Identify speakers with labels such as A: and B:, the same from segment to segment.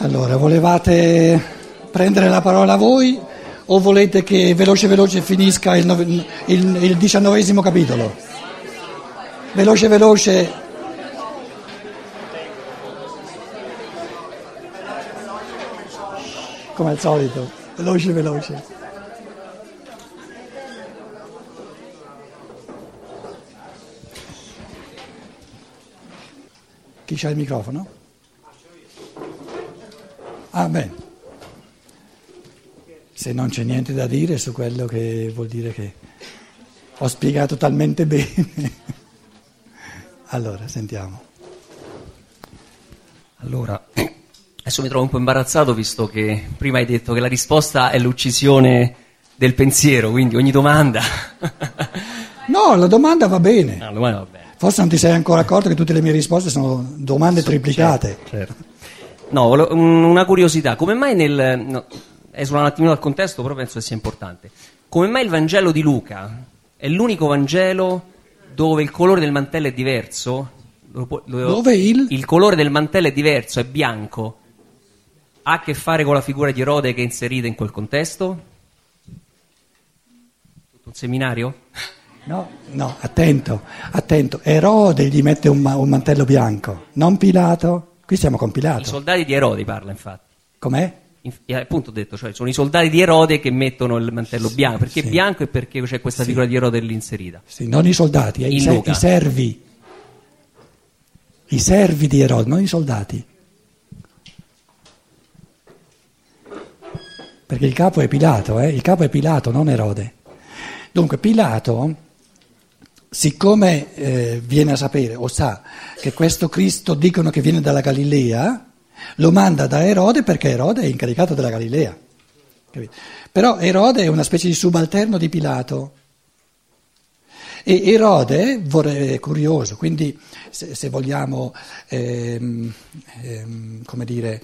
A: Allora, volevate prendere la parola voi o volete che veloce veloce finisca il, nove, il, il diciannovesimo capitolo? Veloce veloce. Come al solito, veloce veloce. Chi c'ha il microfono? Ah, beh. Se non c'è niente da dire su quello che vuol dire che ho spiegato talmente bene. allora, sentiamo.
B: Allora, adesso mi trovo un po' imbarazzato visto che prima hai detto che la risposta è l'uccisione del pensiero, quindi ogni domanda.
A: no, la domanda va bene.
B: No, la domanda va bene.
A: Forse non ti sei ancora accorto che tutte le mie risposte sono domande so, triplicate.
B: Certo, certo. No, una curiosità, come mai nel... No, esula un attimino dal contesto, però penso che sia importante. Come mai il Vangelo di Luca è l'unico Vangelo dove il colore del mantello è diverso?
A: Dove il?
B: Il colore del mantello è diverso, è bianco. Ha a che fare con la figura di Erode che è inserita in quel contesto? Tutto un seminario?
A: No, no, attento, attento. Erode gli mette un, un mantello bianco, non Pilato. Qui siamo con Pilato.
B: I soldati di Erode parla, infatti.
A: Com'è?
B: In, appunto ho detto, cioè sono i soldati di Erode che mettono il mantello bianco. Perché sì. bianco e perché c'è questa sì. figura di Erode lì inserita?
A: Sì, non i soldati, eh, i, se- i servi. I servi di Erode, non i soldati. Perché il capo è Pilato, eh? il capo è Pilato, non Erode. Dunque Pilato siccome eh, viene a sapere o sa che questo Cristo dicono che viene dalla Galilea, lo manda da Erode perché Erode è incaricato della Galilea. Capito? Però Erode è una specie di subalterno di Pilato. E Erode è curioso, quindi se, se vogliamo, ehm, ehm, come dire,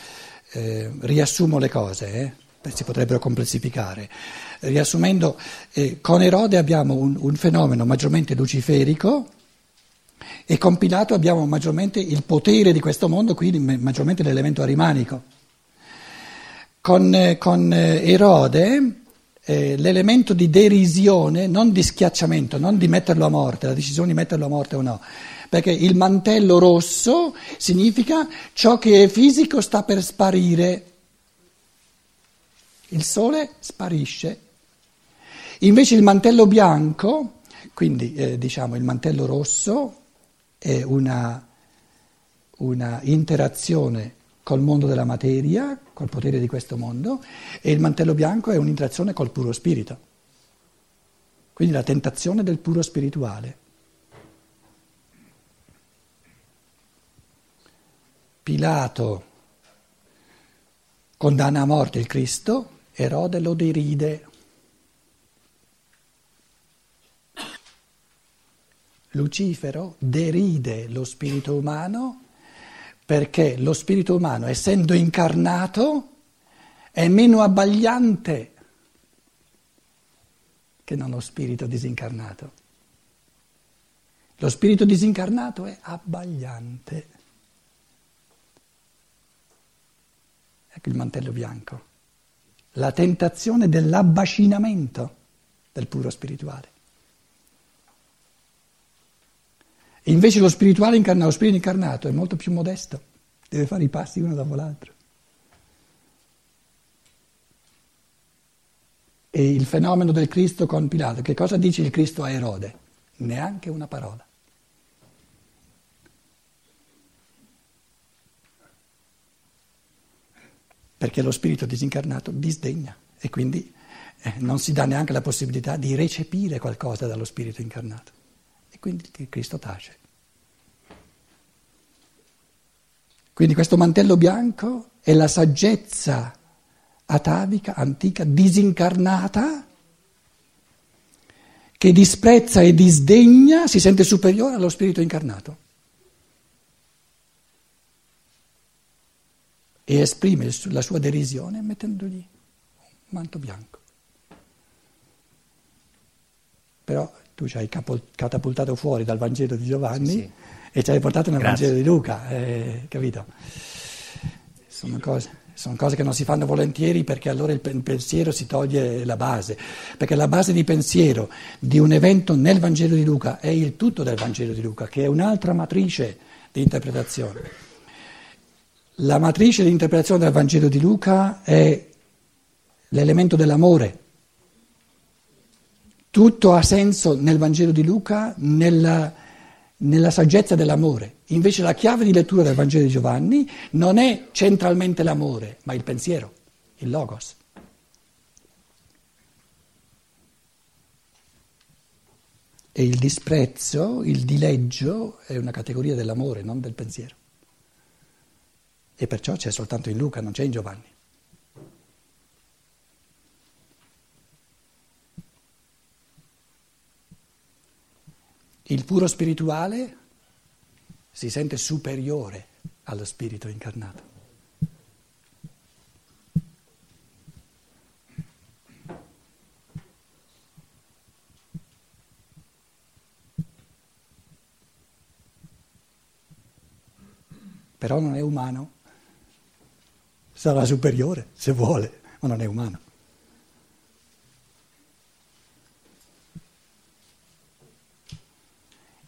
A: eh, riassumo le cose, eh? si potrebbero complessificare. Riassumendo, eh, con Erode abbiamo un, un, fenomeno maggiormente luciferico e con Pilato abbiamo maggiormente il potere di questo mondo, quindi maggiormente l'elemento arimanico. Con, eh, con eh, Erode eh, l'elemento di derisione, non di schiacciamento, non di metterlo a morte, la decisione di metterlo a morte o no, perché il mantello rosso significa ciò che è fisico sta per sparire il sole sparisce. Invece il mantello bianco, quindi eh, diciamo il mantello rosso, è una, una interazione col mondo della materia, col potere di questo mondo, e il mantello bianco è un'interazione col puro spirito. Quindi la tentazione del puro spirituale. Pilato condanna a morte il Cristo, Erode lo deride. Lucifero deride lo spirito umano perché lo spirito umano, essendo incarnato, è meno abbagliante che non lo spirito disincarnato. Lo spirito disincarnato è abbagliante. Ecco il mantello bianco la tentazione dell'abbacinamento del puro spirituale. E invece lo spirituale incarnato, lo spirito incarnato è molto più modesto, deve fare i passi uno dopo l'altro. E il fenomeno del Cristo con Pilato, che cosa dice il Cristo a Erode? Neanche una parola. perché lo spirito disincarnato disdegna e quindi eh, non si dà neanche la possibilità di recepire qualcosa dallo spirito incarnato. E quindi Cristo tace. Quindi questo mantello bianco è la saggezza atavica, antica, disincarnata, che disprezza e disdegna, si sente superiore allo spirito incarnato. e esprime la sua derisione mettendogli un manto bianco. Però tu ci hai catapultato fuori dal Vangelo di Giovanni sì, sì. e ci hai portato nel Grazie. Vangelo di Luca, eh, capito? Sono cose. Sono cose che non si fanno volentieri perché allora il pensiero si toglie la base, perché la base di pensiero di un evento nel Vangelo di Luca è il tutto del Vangelo di Luca, che è un'altra matrice di interpretazione. La matrice di interpretazione del Vangelo di Luca è l'elemento dell'amore. Tutto ha senso nel Vangelo di Luca, nella, nella saggezza dell'amore. Invece la chiave di lettura del Vangelo di Giovanni non è centralmente l'amore, ma il pensiero, il logos. E il disprezzo, il dileggio è una categoria dell'amore, non del pensiero. E perciò c'è soltanto in Luca, non c'è in Giovanni. Il puro spirituale si sente superiore allo spirito incarnato. Però non è umano. Sarà superiore se vuole, ma non è umano.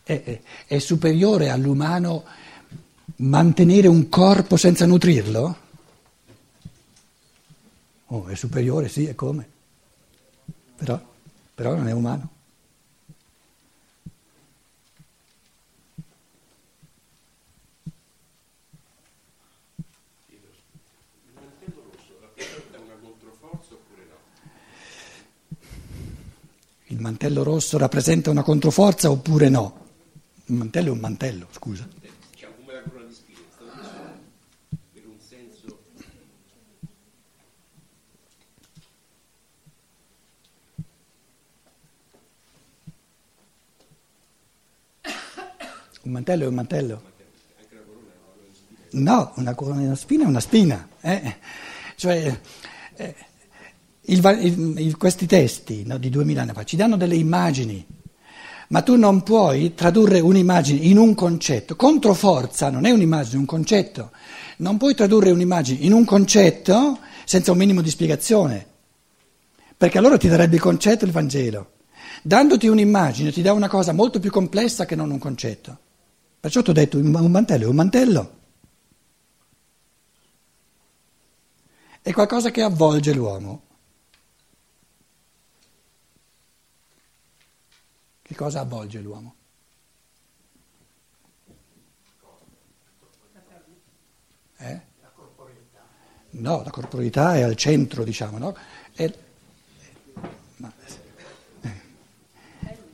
A: È, è, superiore all'umano mantenere un corpo senza nutrirlo? Oh, è superiore, sì, e come? Però, però non è umano. Il mantello rosso rappresenta una controforza oppure no? Un mantello è un mantello, scusa.
C: Diciamo come la corona di spine, per un senso.
A: Un mantello è un mantello. No, una corona di spina è una spina. Eh? Cioè, eh, il, il, questi testi no, di duemila anni fa ci danno delle immagini ma tu non puoi tradurre un'immagine in un concetto. Controforza non è un'immagine, è un concetto. Non puoi tradurre un'immagine in un concetto senza un minimo di spiegazione, perché allora ti darebbe il concetto il Vangelo. Dandoti un'immagine ti dà una cosa molto più complessa che non un concetto. Perciò ti ho detto un mantello è un mantello. È qualcosa che avvolge l'uomo. Cosa avvolge l'uomo? Eh? No, la corporeità è al centro, diciamo, no? È, ma,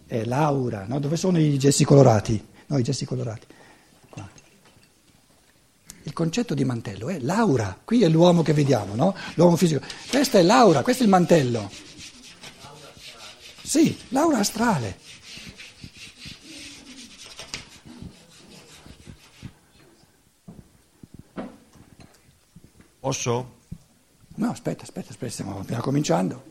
A: è l'aura, no? Dove sono i gessi colorati? No, i gessi colorati. Qua. Il concetto di mantello è l'aura. Qui è l'uomo che vediamo, no? L'uomo fisico. Questa è l'aura, questo è il mantello. Sì, l'aura astrale.
C: Posso?
A: No, aspetta, aspetta, aspetta, stiamo appena cominciando.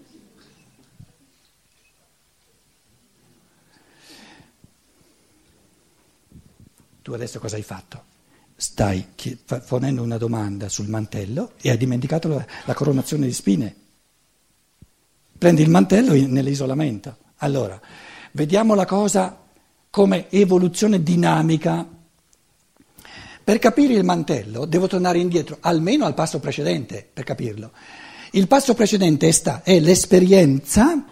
A: Tu adesso cosa hai fatto? Stai ponendo una domanda sul mantello e hai dimenticato la, la coronazione di spine. Prendi il mantello nell'isolamento. Allora, vediamo la cosa come evoluzione dinamica per capire il mantello devo tornare indietro almeno al passo precedente per capirlo. Il passo precedente è, sta, è l'esperienza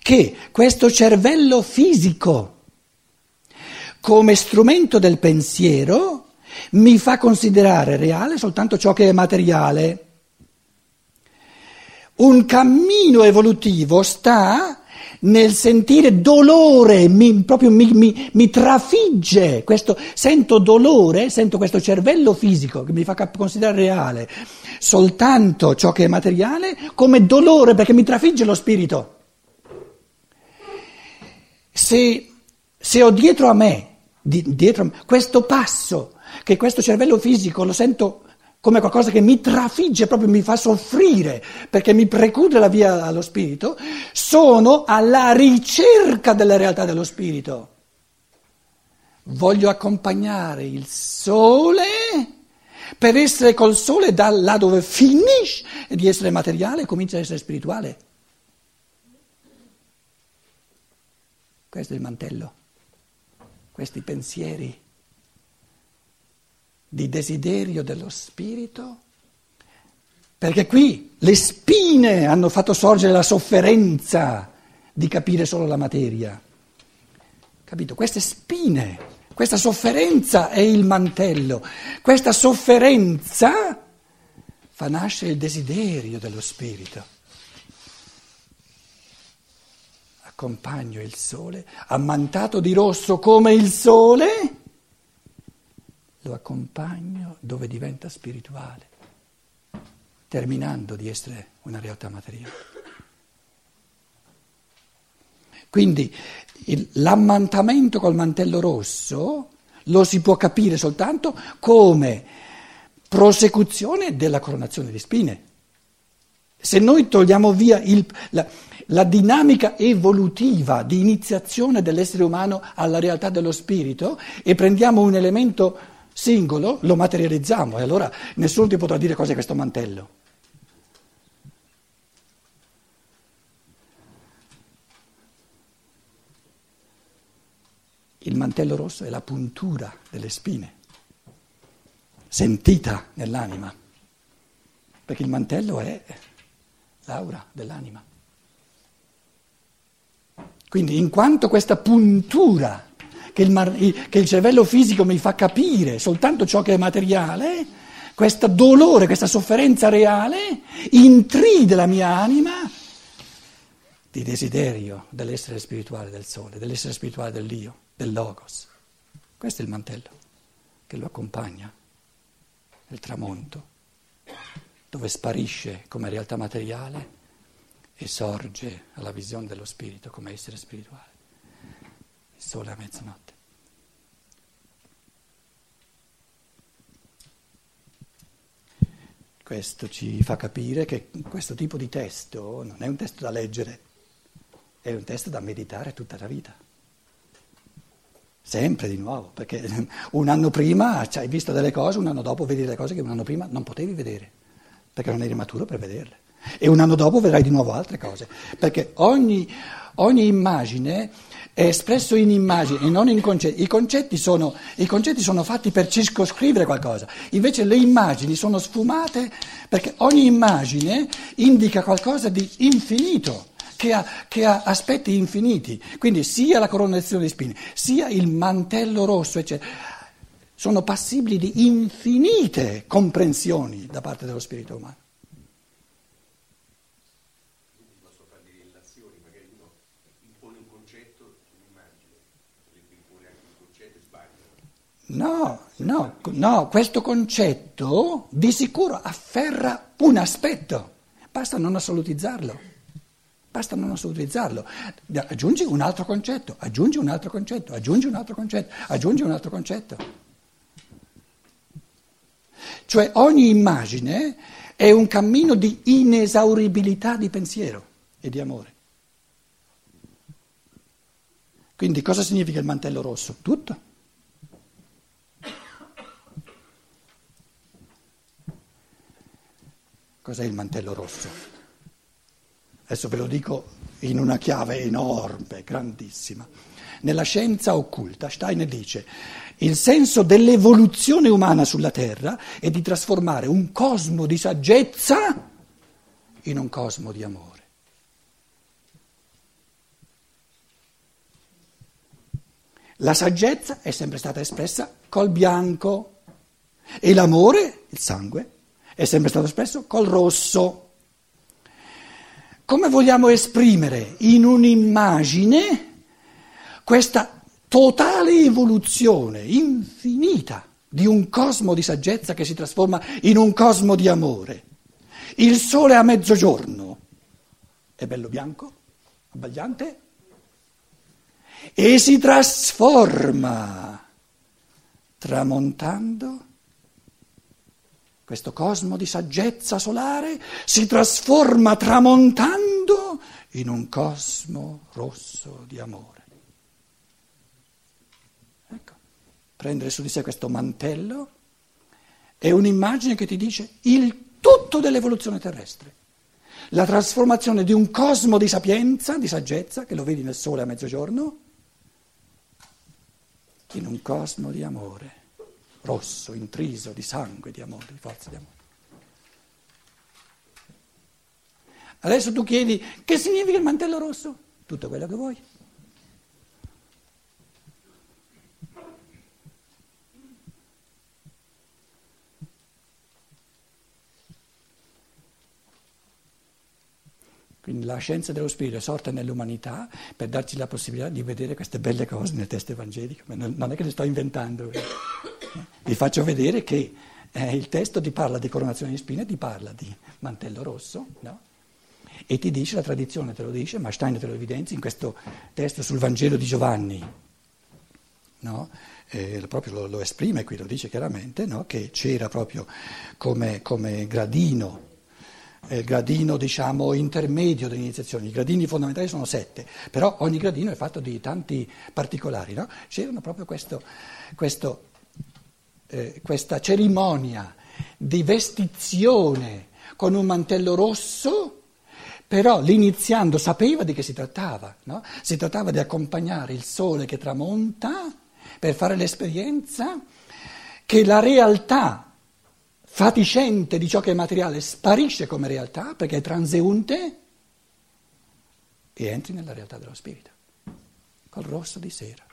A: che questo cervello fisico, come strumento del pensiero, mi fa considerare reale soltanto ciò che è materiale. Un cammino evolutivo sta nel sentire dolore, mi, proprio mi, mi, mi, trafigge, questo, sento dolore, sento questo cervello fisico che mi fa considerare reale soltanto ciò che è materiale come dolore perché mi trafigge lo spirito. Se, se ho dietro a me, di, dietro a me questo passo, che questo cervello fisico lo sento come qualcosa che mi trafigge, proprio mi fa soffrire, perché mi preclude la via allo spirito, sono alla ricerca della realtà dello spirito. Voglio accompagnare il sole per essere col sole da là dove finisce di essere materiale e comincia ad essere spirituale. Questo è il mantello, questi pensieri di desiderio dello spirito, perché qui le spine hanno fatto sorgere la sofferenza di capire solo la materia. Capito? Queste spine, questa sofferenza è il mantello, questa sofferenza fa nascere il desiderio dello spirito. Accompagno il sole, ammantato di rosso come il sole, lo accompagno dove diventa spirituale, terminando di essere una realtà materiale. Quindi il, l'ammantamento col mantello rosso lo si può capire soltanto come prosecuzione della coronazione di spine. Se noi togliamo via il, la, la dinamica evolutiva di iniziazione dell'essere umano alla realtà dello spirito e prendiamo un elemento singolo, lo materializziamo e allora nessuno ti potrà dire cos'è questo mantello. Il mantello rosso è la puntura delle spine, sentita nell'anima, perché il mantello è l'aura dell'anima. Quindi in quanto questa puntura che il, che il cervello fisico mi fa capire soltanto ciò che è materiale, questo dolore, questa sofferenza reale intride la mia anima di desiderio dell'essere spirituale del sole, dell'essere spirituale dell'io del Logos. Questo è il mantello che lo accompagna nel tramonto, dove sparisce come realtà materiale e sorge alla visione dello spirito come essere spirituale. Il sole a mezzanotte. Questo ci fa capire che questo tipo di testo non è un testo da leggere, è un testo da meditare tutta la vita. Sempre di nuovo, perché un anno prima hai visto delle cose, un anno dopo vedi delle cose che un anno prima non potevi vedere, perché non eri maturo per vederle. E un anno dopo vedrai di nuovo altre cose, perché ogni, ogni immagine è espresso in immagini e non in concetti. I concetti, sono, I concetti sono fatti per circoscrivere qualcosa, invece le immagini sono sfumate perché ogni immagine indica qualcosa di infinito che ha, che ha, aspetti infiniti. Quindi sia la coronazione di spine, sia il mantello rosso, eccetera, sono passibili di infinite comprensioni da parte dello spirito umano. No, no, no, questo concetto di sicuro afferra un aspetto, basta non assolutizzarlo. Basta non utilizzarlo. Aggiungi un altro concetto, aggiungi un altro concetto, aggiungi un altro concetto, aggiungi un altro concetto. Cioè ogni immagine è un cammino di inesauribilità di pensiero e di amore. Quindi cosa significa il mantello rosso? Tutto. Cos'è il mantello rosso? Adesso ve lo dico in una chiave enorme, grandissima. Nella scienza occulta Steiner dice il senso dell'evoluzione umana sulla Terra è di trasformare un cosmo di saggezza in un cosmo di amore. La saggezza è sempre stata espressa col bianco e l'amore, il sangue, è sempre stato espresso col rosso. Come vogliamo esprimere in un'immagine questa totale evoluzione infinita di un cosmo di saggezza che si trasforma in un cosmo di amore? Il sole a mezzogiorno è bello bianco, abbagliante, e si trasforma tramontando questo cosmo di saggezza solare si trasforma tramontando in un cosmo rosso di amore. Ecco, prendere su di sé questo mantello è un'immagine che ti dice il tutto dell'evoluzione terrestre. La trasformazione di un cosmo di sapienza, di saggezza, che lo vedi nel sole a mezzogiorno, in un cosmo di amore, rosso, intriso di sangue, di amore, di forza di amore. Adesso tu chiedi che significa il mantello rosso? Tutto quello che vuoi. Quindi la scienza dello spirito è sorta nell'umanità per darci la possibilità di vedere queste belle cose nel testo evangelico. Non è che le sto inventando. Vi faccio vedere che eh, il testo ti parla di coronazione di spine, ti parla di mantello rosso, no? e ti dice, la tradizione te lo dice, ma Stein te lo evidenzia in questo testo sul Vangelo di Giovanni. No? Eh, proprio lo, lo, esprime qui, lo dice chiaramente, no? che c'era proprio come, come gradino il gradino diciamo, intermedio dell'iniziazione. I gradini fondamentali sono sette, però ogni gradino è fatto di tanti particolari. No? C'era proprio questo, questo, eh, questa cerimonia di vestizione con un mantello rosso, però l'iniziando sapeva di che si trattava. No? Si trattava di accompagnare il sole che tramonta per fare l'esperienza che la realtà fatiscente di ciò che è materiale sparisce come realtà perché è transeunte e entri nella realtà dello spirito, col rosso di sera.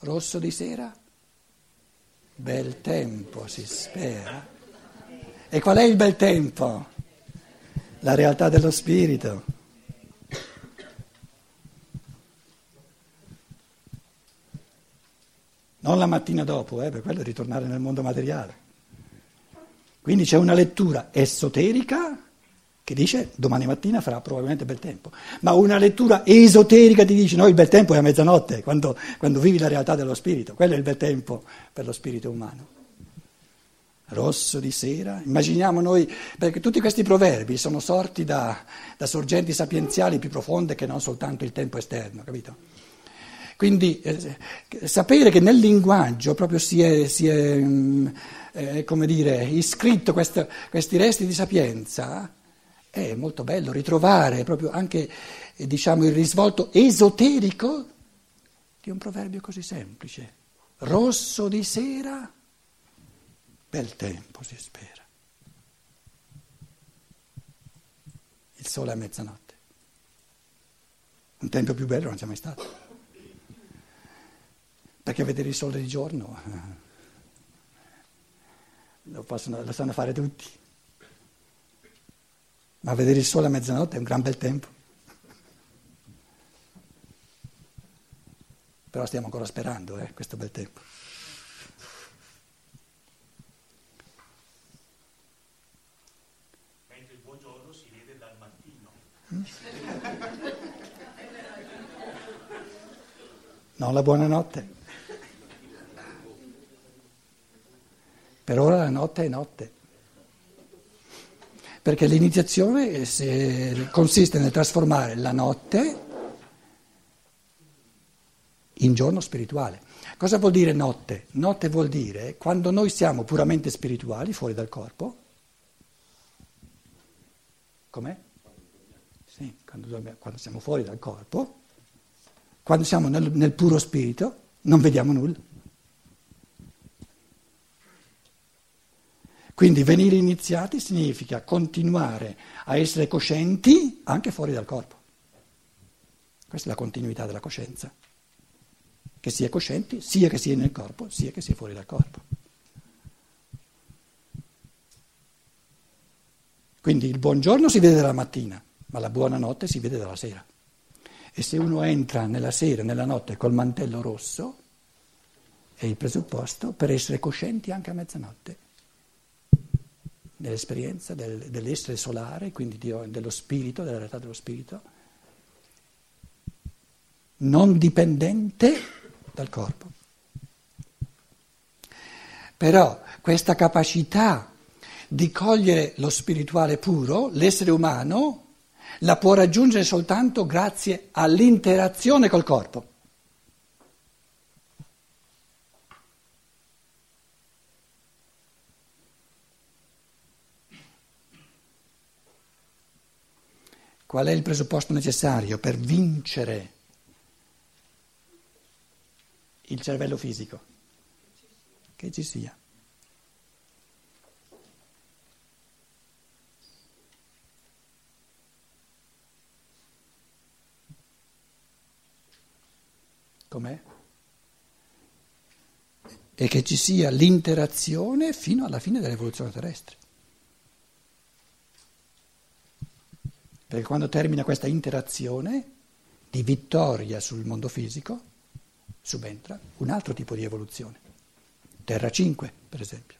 A: Rosso di sera, bel tempo si spera. E qual è il bel tempo? La realtà dello spirito. non la mattina dopo, eh, per quello è ritornare nel mondo materiale. Quindi c'è una lettura esoterica che dice domani mattina farà probabilmente bel tempo, ma una lettura esoterica ti dice no, il bel tempo è a mezzanotte, quando, quando vivi la realtà dello spirito, quello è il bel tempo per lo spirito umano. Rosso di sera, immaginiamo noi, perché tutti questi proverbi sono sorti da, da sorgenti sapienziali più profonde che non soltanto il tempo esterno, capito? Quindi eh, sapere che nel linguaggio proprio si è, si è mm, eh, come dire, iscritto questo, questi resti di sapienza è molto bello ritrovare proprio anche eh, diciamo, il risvolto esoterico di un proverbio così semplice. Rosso di sera, bel tempo si spera. Il sole a mezzanotte. Un tempo più bello non c'è mai stato. Perché vedere il sole di giorno lo, possono, lo sanno fare tutti. Ma vedere il sole a mezzanotte è un gran bel tempo. Però stiamo ancora sperando eh, questo bel tempo.
C: Mentre il buongiorno si vede dal mattino.
A: No, la buonanotte. Per ora la notte è notte. Perché l'iniziazione consiste nel trasformare la notte in giorno spirituale. Cosa vuol dire notte? Notte vuol dire quando noi siamo puramente spirituali, fuori dal corpo. Com'è? Sì, quando, quando siamo fuori dal corpo, quando siamo nel, nel puro spirito, non vediamo nulla. Quindi venire iniziati significa continuare a essere coscienti anche fuori dal corpo. Questa è la continuità della coscienza. Che si è coscienti sia che sia nel corpo, sia che sia fuori dal corpo. Quindi il buongiorno si vede dalla mattina, ma la buonanotte si vede dalla sera. E se uno entra nella sera, nella notte col mantello rosso, è il presupposto per essere coscienti anche a mezzanotte nell'esperienza del, dell'essere solare, quindi di, dello spirito, della realtà dello spirito, non dipendente dal corpo. Però questa capacità di cogliere lo spirituale puro, l'essere umano, la può raggiungere soltanto grazie all'interazione col corpo. Qual è il presupposto necessario per vincere il cervello fisico? Che ci sia. Com'è? E che ci sia l'interazione fino alla fine dell'evoluzione terrestre. Perché quando termina questa interazione di vittoria sul mondo fisico, subentra un altro tipo di evoluzione. Terra 5, per esempio.